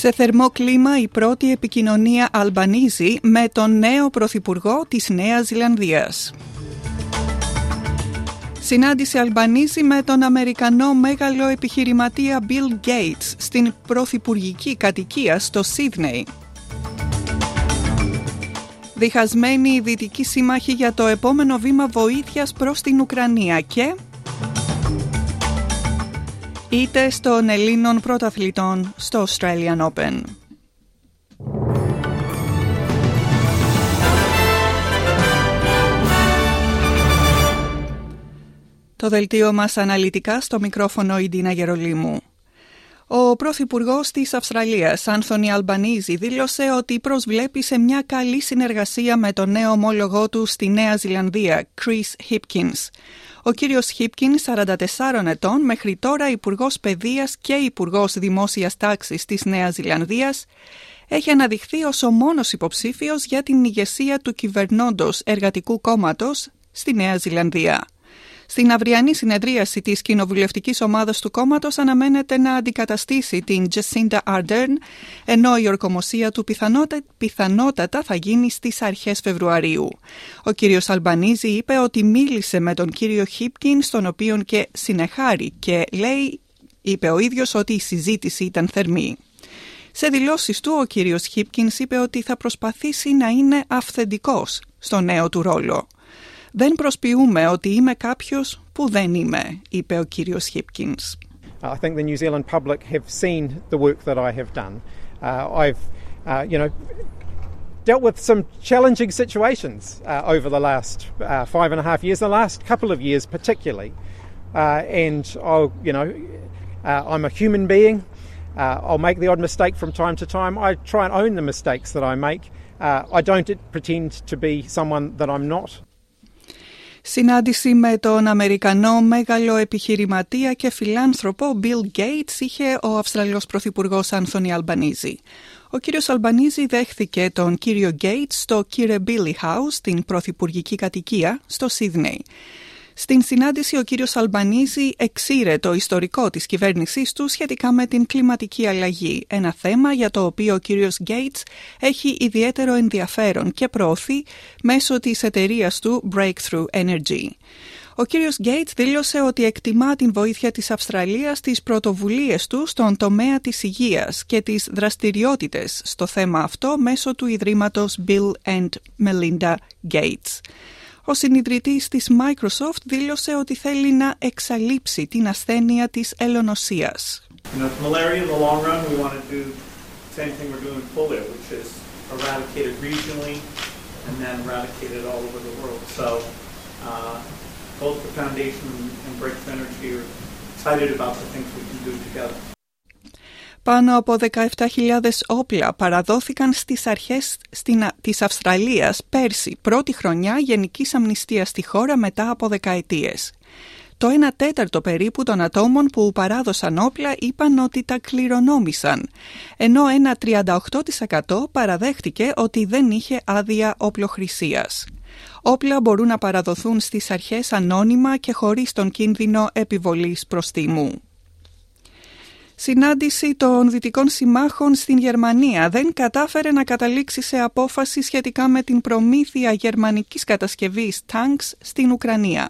Σε θερμό κλίμα η πρώτη επικοινωνία Αλμπανίζη με τον νέο Πρωθυπουργό της Νέας Ζηλανδίας. Συνάντησε Αλμπανίζη με τον Αμερικανό μέγαλο επιχειρηματία Bill Gates στην πρωθυπουργική κατοικία στο Σίδνεϊ. Διχασμένοι οι δυτικοί σύμμαχοι για το επόμενο βήμα βοήθειας προς την Ουκρανία και είτε στον Ελλήνων πρωταθλητών στο Australian Open. Το δελτίο μας αναλυτικά στο μικρόφωνο η Ντίνα Γερολίμου. Ο Πρωθυπουργός της Αυστραλίας, Άνθονι Αλμπανίζη, δήλωσε ότι προσβλέπει σε μια καλή συνεργασία με τον νέο ομόλογό του στη Νέα Ζηλανδία, Chris Hipkins. Ο κύριος Χίπκιν, 44 ετών, μέχρι τώρα Υπουργός Παιδείας και Υπουργός Δημόσιας Τάξης της Νέας Ζηλανδίας, έχει αναδειχθεί ως ο μόνος υποψήφιος για την ηγεσία του κυβερνώντος εργατικού κόμματος στη Νέα Ζηλανδία. Στην αυριανή συνεδρίαση της κοινοβουλευτικής ομάδας του κόμματος αναμένεται να αντικαταστήσει την Jacinda Ardern, ενώ η ορκομοσία του πιθανότατα θα γίνει στις αρχές Φεβρουαρίου. Ο κύριος Αλμπανίζη είπε ότι μίλησε με τον κύριο Χίπκιν, στον οποίο και συνεχάρει και λέει, είπε ο ίδιος ότι η συζήτηση ήταν θερμή. Σε δηλώσεις του, ο κύριος Χίπκινς είπε ότι θα προσπαθήσει να είναι αυθεντικός στο νέο του ρόλο. «Δεν προσποιούμε ότι είμαι κάποιος που δεν είμαι», είπε ο κύριος Χίπκινς. I think the New Zealand public have seen the work that I have done. Uh, I've, uh, you know, dealt with some challenging situations uh, over the last uh, five and a half years, the last couple of years particularly. Uh, and I'll, you know, uh, I'm a human being. I'll make the odd mistake from time to time. I try and own the mistakes that I make. I don't pretend to be someone that I'm not. Συνάντηση με τον Αμερικανό μέγαλο επιχειρηματία και φιλάνθρωπο Bill Gates είχε ο Αυστραλιός Πρωθυπουργός Άνθονι Αλμπανίζη. Ο κύριος Αλμπανίζη δέχθηκε τον κύριο Gates στο κύριε Billy House, την πρωθυπουργική κατοικία, στο Σίδνεϊ. Στην συνάντηση ο κύριος Αλμπανίζη εξήρε το ιστορικό της κυβέρνησής του σχετικά με την κλιματική αλλαγή, ένα θέμα για το οποίο ο κύριος Γκέιτς έχει ιδιαίτερο ενδιαφέρον και προωθεί μέσω της εταιρείας του Breakthrough Energy. Ο κύριος Γκέιτς δήλωσε ότι εκτιμά την βοήθεια της Αυστραλίας στις πρωτοβουλίες του στον τομέα της υγείας και τις δραστηριότητες στο θέμα αυτό μέσω του Ιδρύματος Bill and Melinda Gates. Ο συνειδητής της Microsoft δήλωσε ότι θέλει να εξαλείψει την ασθένεια της ελονοσίας. You know, malaria in the long run, we want to do the same thing we're doing polio, which is eradicate it regionally and then eradicate it all over the world. So uh, both the foundation and Breakthrough Energy are excited about the things we can do together. Πάνω από 17.000 όπλα παραδόθηκαν στις αρχές στην, της Αυστραλίας πέρσι, πρώτη χρονιά γενικής αμνηστίας στη χώρα μετά από δεκαετίες. Το 1 τέταρτο περίπου των ατόμων που παράδωσαν όπλα είπαν ότι τα κληρονόμησαν, ενώ ένα 38% παραδέχτηκε ότι δεν είχε άδεια οπλοχρησίας. Όπλα μπορούν να παραδοθούν στις αρχές ανώνυμα και χωρίς τον κίνδυνο επιβολής προστίμου. Συνάντηση των Δυτικών Συμμάχων στην Γερμανία δεν κατάφερε να καταλήξει σε απόφαση σχετικά με την προμήθεια γερμανικής κατασκευής τάγκς στην Ουκρανία.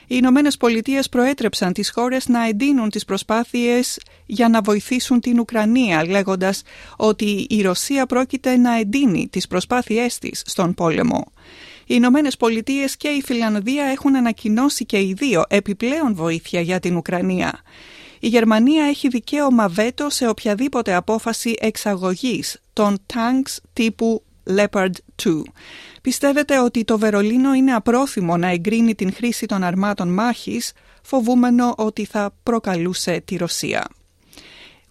Οι Ηνωμένες Πολιτείες προέτρεψαν τις χώρες να εντείνουν τις προσπάθειες για να βοηθήσουν την Ουκρανία, λέγοντας ότι η Ρωσία πρόκειται να εντείνει τις προσπάθειές της στον πόλεμο. Οι Ηνωμένες Πολιτείες και η Φιλανδία έχουν ανακοινώσει και οι δύο επιπλέον βοήθεια για την Ουκρανία. Η Γερμανία έχει δικαίωμα βέτο σε οποιαδήποτε απόφαση εξαγωγής των tanks τύπου Leopard 2. Πιστεύετε ότι το Βερολίνο είναι απρόθυμο να εγκρίνει την χρήση των αρμάτων μάχης, φοβούμενο ότι θα προκαλούσε τη Ρωσία.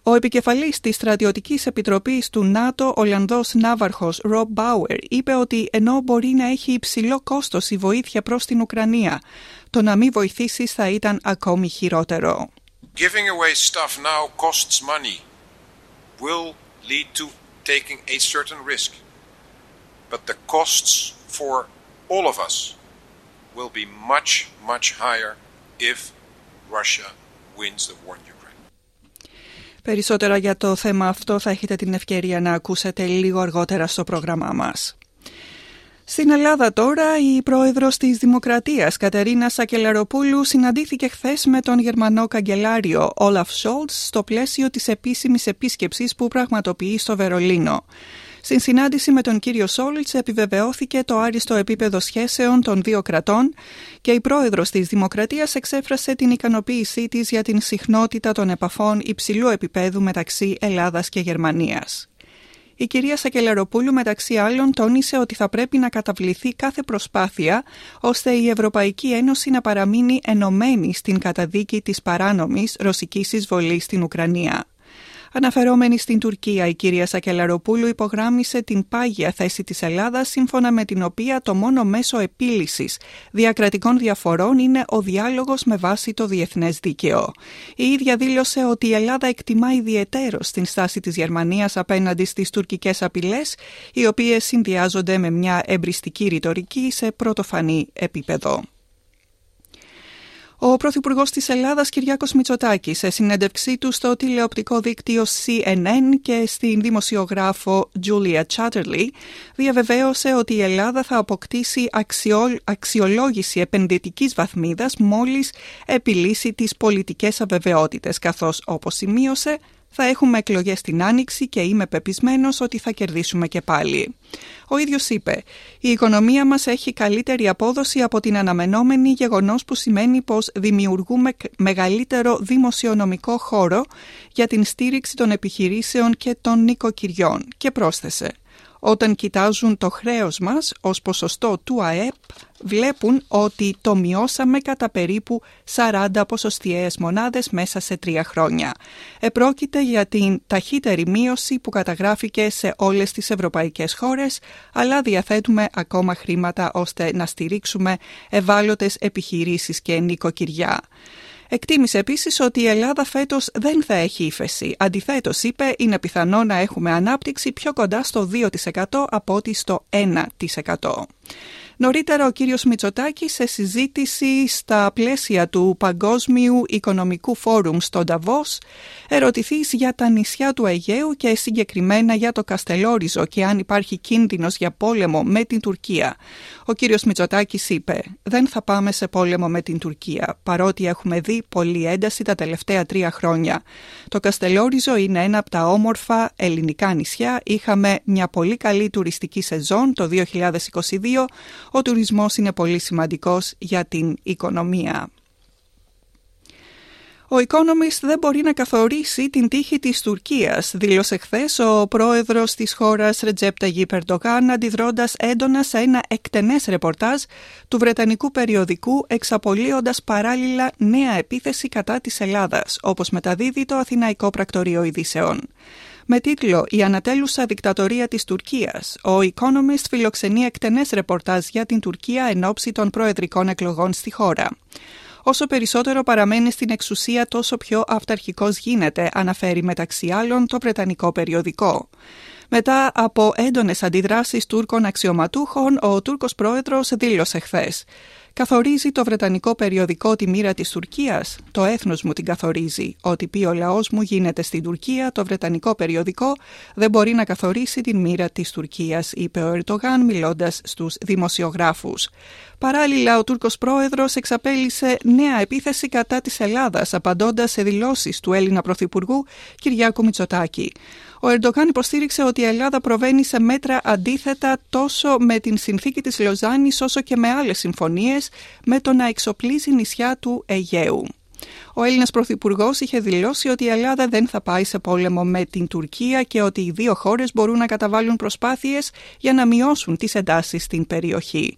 Ο επικεφαλής της στρατιωτικής επιτροπής του ΝΑΤΟ, Ολλανδός Ναύαρχος Ρομπ Μπάουερ, είπε ότι ενώ μπορεί να έχει υψηλό κόστος η βοήθεια προς την Ουκρανία, το να μην βοηθήσεις θα ήταν ακόμη χειρότερο. Giving away stuff now costs money, will lead to taking a certain risk. But the costs for all of us will be much, much higher if Russia wins the war in Ukraine. Περισσότερα για το θέμα αυτό θα έχετε την ευκαιρία να ακούσετε λίγο αργότερα στο πρόγραμμά μας. Στην Ελλάδα τώρα η πρόεδρος της Δημοκρατίας Κατερίνα Σακελαροπούλου συναντήθηκε χθες με τον Γερμανό καγκελάριο Όλαφ Σόλτς στο πλαίσιο της επίσημης επίσκεψης που πραγματοποιεί στο Βερολίνο. Στην συνάντηση με τον κύριο Σόλτς επιβεβαιώθηκε το άριστο επίπεδο σχέσεων των δύο κρατών και η πρόεδρος της Δημοκρατίας εξέφρασε την ικανοποίησή της για την συχνότητα των επαφών υψηλού επίπεδου μεταξύ Ελλάδας και Γερμανίας. Η κυρία Σακελαροπούλου μεταξύ άλλων τόνισε ότι θα πρέπει να καταβληθεί κάθε προσπάθεια ώστε η Ευρωπαϊκή Ένωση να παραμείνει ενωμένη στην καταδίκη της παράνομης ρωσικής εισβολής στην Ουκρανία. Αναφερόμενη στην Τουρκία, η κυρία Σακελαροπούλου υπογράμμισε την πάγια θέση της Ελλάδας σύμφωνα με την οποία το μόνο μέσο επίλυσης διακρατικών διαφορών είναι ο διάλογος με βάση το διεθνές δίκαιο. Η ίδια δήλωσε ότι η Ελλάδα εκτιμά ιδιαιτέρως την στάση της Γερμανίας απέναντι στις τουρκικές απειλές, οι οποίες συνδυάζονται με μια εμπριστική ρητορική σε πρωτοφανή επίπεδο. Ο Πρωθυπουργός της Ελλάδας Κυριάκος Μητσοτάκης, σε συνέντευξή του στο τηλεοπτικό δίκτυο CNN και στην δημοσιογράφο Julia Chatterley, διαβεβαίωσε ότι η Ελλάδα θα αποκτήσει αξιολόγηση επενδυτικής βαθμίδας μόλις επιλύσει τις πολιτικές αβεβαιότητες, καθώς, όπως σημείωσε, θα έχουμε εκλογές στην Άνοιξη και είμαι πεπισμένος ότι θα κερδίσουμε και πάλι. Ο ίδιος είπε «Η οικονομία μας έχει καλύτερη απόδοση από την αναμενόμενη γεγονός που σημαίνει πως δημιουργούμε μεγαλύτερο δημοσιονομικό χώρο για την στήριξη των επιχειρήσεων και των νοικοκυριών» και πρόσθεσε όταν κοιτάζουν το χρέος μας ως ποσοστό του ΑΕΠ, βλέπουν ότι το μειώσαμε κατά περίπου 40 ποσοστιαίες μονάδες μέσα σε τρία χρόνια. Επρόκειται για την ταχύτερη μείωση που καταγράφηκε σε όλες τις ευρωπαϊκές χώρες, αλλά διαθέτουμε ακόμα χρήματα ώστε να στηρίξουμε ευάλωτες επιχειρήσεις και νοικοκυριά. Εκτίμησε επίσης ότι η Ελλάδα φέτος δεν θα έχει ύφεση. Αντιθέτως, είπε, είναι πιθανό να έχουμε ανάπτυξη πιο κοντά στο 2% από ότι στο 1%. Νωρίτερα ο κύριος Μητσοτάκης σε συζήτηση στα πλαίσια του Παγκόσμιου Οικονομικού Φόρουμ στο Νταβός ερωτηθείς για τα νησιά του Αιγαίου και συγκεκριμένα για το Καστελόριζο και αν υπάρχει κίνδυνος για πόλεμο με την Τουρκία. Ο κύριος Μητσοτάκης είπε «Δεν θα πάμε σε πόλεμο με την Τουρκία παρότι έχουμε δει πολλή ένταση τα τελευταία τρία χρόνια. Το Καστελόριζο είναι ένα από τα όμορφα ελληνικά νησιά. Είχαμε μια πολύ καλή τουριστική σεζόν το 2022 ο τουρισμός είναι πολύ σημαντικός για την οικονομία. Ο Economist δεν μπορεί να καθορίσει την τύχη της Τουρκίας, δήλωσε χθες ο πρόεδρος της χώρας Ρετζέπτα Περντογάν αντιδρώντας έντονα σε ένα εκτενές ρεπορτάζ του Βρετανικού περιοδικού εξαπολύοντας παράλληλα νέα επίθεση κατά της Ελλάδας, όπως μεταδίδει το Αθηναϊκό Πρακτορείο Ειδήσεων. Με τίτλο «Η ανατέλουσα δικτατορία της Τουρκίας», ο Economist φιλοξενεί εκτενές ρεπορτάζ για την Τουρκία εν ώψη των προεδρικών εκλογών στη χώρα. Όσο περισσότερο παραμένει στην εξουσία τόσο πιο αυταρχικός γίνεται, αναφέρει μεταξύ άλλων το Βρετανικό περιοδικό. Μετά από έντονες αντιδράσεις Τούρκων αξιωματούχων, ο Τούρκος πρόεδρος δήλωσε χθες. Καθορίζει το βρετανικό περιοδικό τη μοίρα της Τουρκίας. Το έθνος μου την καθορίζει. Ό,τι πει ο λαός μου γίνεται στην Τουρκία, το βρετανικό περιοδικό δεν μπορεί να καθορίσει την μοίρα της Τουρκίας, είπε ο Ερτογάν μιλώντας στους δημοσιογράφους. Παράλληλα, ο Τούρκος πρόεδρος εξαπέλυσε νέα επίθεση κατά της Ελλάδας, απαντώντας σε δηλώσεις του Έλληνα Πρωθυπουργού Κυριάκου Μητσοτάκη. Ο Ερντογάν υποστήριξε ότι η Ελλάδα προβαίνει σε μέτρα αντίθετα τόσο με την συνθήκη της Λοζάνης όσο και με άλλες συμφωνίες με το να εξοπλίζει νησιά του Αιγαίου. Ο Έλληνας Πρωθυπουργός είχε δηλώσει ότι η Ελλάδα δεν θα πάει σε πόλεμο με την Τουρκία και ότι οι δύο χώρες μπορούν να καταβάλουν προσπάθειες για να μειώσουν τις εντάσεις στην περιοχή.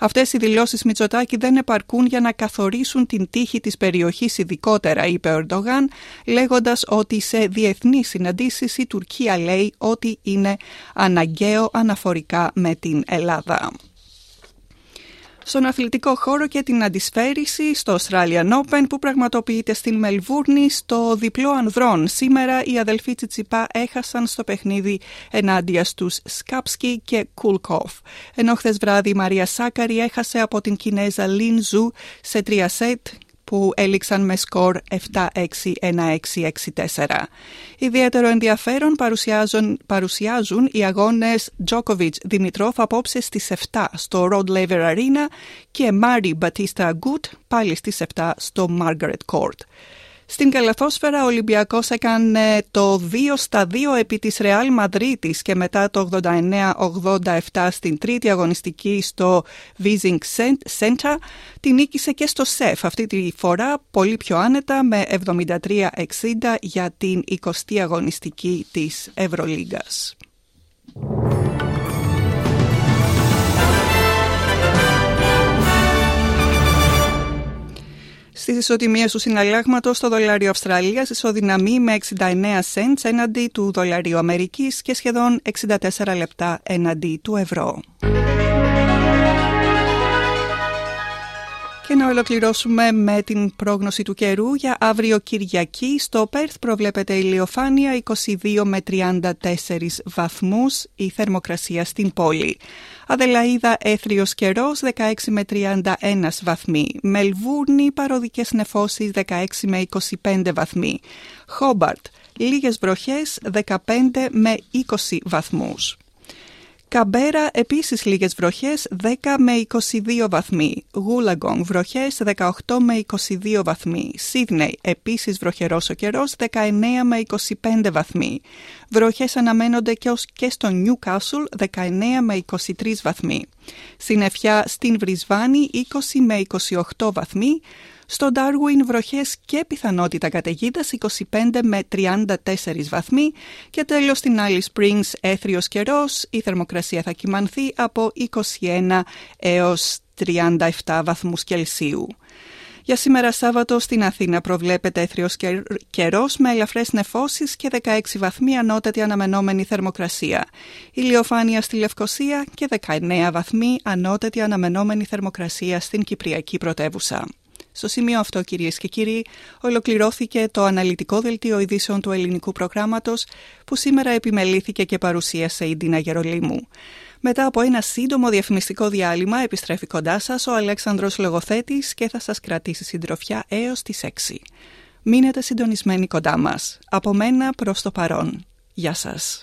Αυτές οι δηλώσεις Μητσοτάκη δεν επαρκούν για να καθορίσουν την τύχη της περιοχής ειδικότερα, είπε ο Ερντογάν, λέγοντας ότι σε διεθνείς συναντήσεις η Τουρκία λέει ότι είναι αναγκαίο αναφορικά με την Ελλάδα στον αθλητικό χώρο και την αντισφαίριση στο Australian Open που πραγματοποιείται στην Μελβούρνη στο διπλό ανδρών. Σήμερα οι αδελφοί Τσιτσιπά έχασαν στο παιχνίδι ενάντια στους Σκούπσκι και Κούλχοφ. Ενώ χθες βράδυ η Μαρία Σάκαρη έχασε από την Κινέζα Λιν Ζου σε τρία σετ που έληξαν με σκορ 7-6-1-6-6-4. Ιδιαίτερο ενδιαφέρον παρουσιάζουν, παρουσιάζουν οι αγώνες Djokovic-Δημητρόφ απόψε στις 7 στο Rod Laver Arena και Mari Batista Gut πάλι στις 7 στο Margaret Court. Στην καλαθόσφαιρα ο Ολυμπιακός έκανε το 2 στα 2 επί της Ρεάλ Μαδρίτης και μετά το 89-87 στην τρίτη αγωνιστική στο Vizing Center την νίκησε και στο ΣΕΦ αυτή τη φορά πολύ πιο άνετα με 73-60 για την 20η αγωνιστική της Ευρωλίγκας. Στις ισοτιμίες του συναλλάγματος, το δολάριο Αυστραλίας ισοδυναμεί με 69 cents έναντι του δολαρίου Αμερικής και σχεδόν 64 λεπτά έναντι του ευρώ. Και να ολοκληρώσουμε με την πρόγνωση του καιρού για αύριο Κυριακή. Στο Πέρθ προβλέπεται ηλιοφάνεια 22 με 34 βαθμούς η θερμοκρασία στην πόλη. Αδελαίδα έθριος καιρός 16 με 31 βαθμοί. Μελβούρνη παροδικές νεφώσεις 16 με 25 βαθμοί. Χόμπαρτ λίγες βροχές 15 με 20 βαθμούς. Καμπέρα επίσης λίγες βροχές 10 με 22 βαθμοί. Γούλαγκονγκ βροχές 18 με 22 βαθμοί. Σίδνεϊ επίσης βροχερός ο καιρός 19 με 25 βαθμοί. Βροχές αναμένονται και στο Νιούκάσουλ 19 με 23 βαθμοί. Συννεφιά στην Βρισβάνη 20 με 28 βαθμοί. Στο Darwin βροχές και πιθανότητα καταιγίδας 25 με 34 βαθμοί και τέλος στην Alice Springs έθριος καιρός η θερμοκρασία θα κυμανθεί από 21 έως 37 βαθμούς Κελσίου. Για σήμερα Σάββατο στην Αθήνα προβλέπεται έθριος καιρός με ελαφρές νεφώσεις και 16 βαθμοί ανώτατη αναμενόμενη θερμοκρασία. Ηλιοφάνεια στη Λευκοσία και 19 βαθμοί ανώτατη αναμενόμενη θερμοκρασία στην Κυπριακή πρωτεύουσα. Στο σημείο αυτό, κυρίες και κύριοι, ολοκληρώθηκε το αναλυτικό δελτίο ειδήσεων του ελληνικού προγράμματος που σήμερα επιμελήθηκε και παρουσίασε η Ντίνα Γερολίμου. Μετά από ένα σύντομο διαφημιστικό διάλειμμα επιστρέφει κοντά σας ο Αλέξανδρος Λογοθέτης και θα σας κρατήσει συντροφιά έως τις 6. Μείνετε συντονισμένοι κοντά μας. Από μένα προς το παρόν. Γεια σας.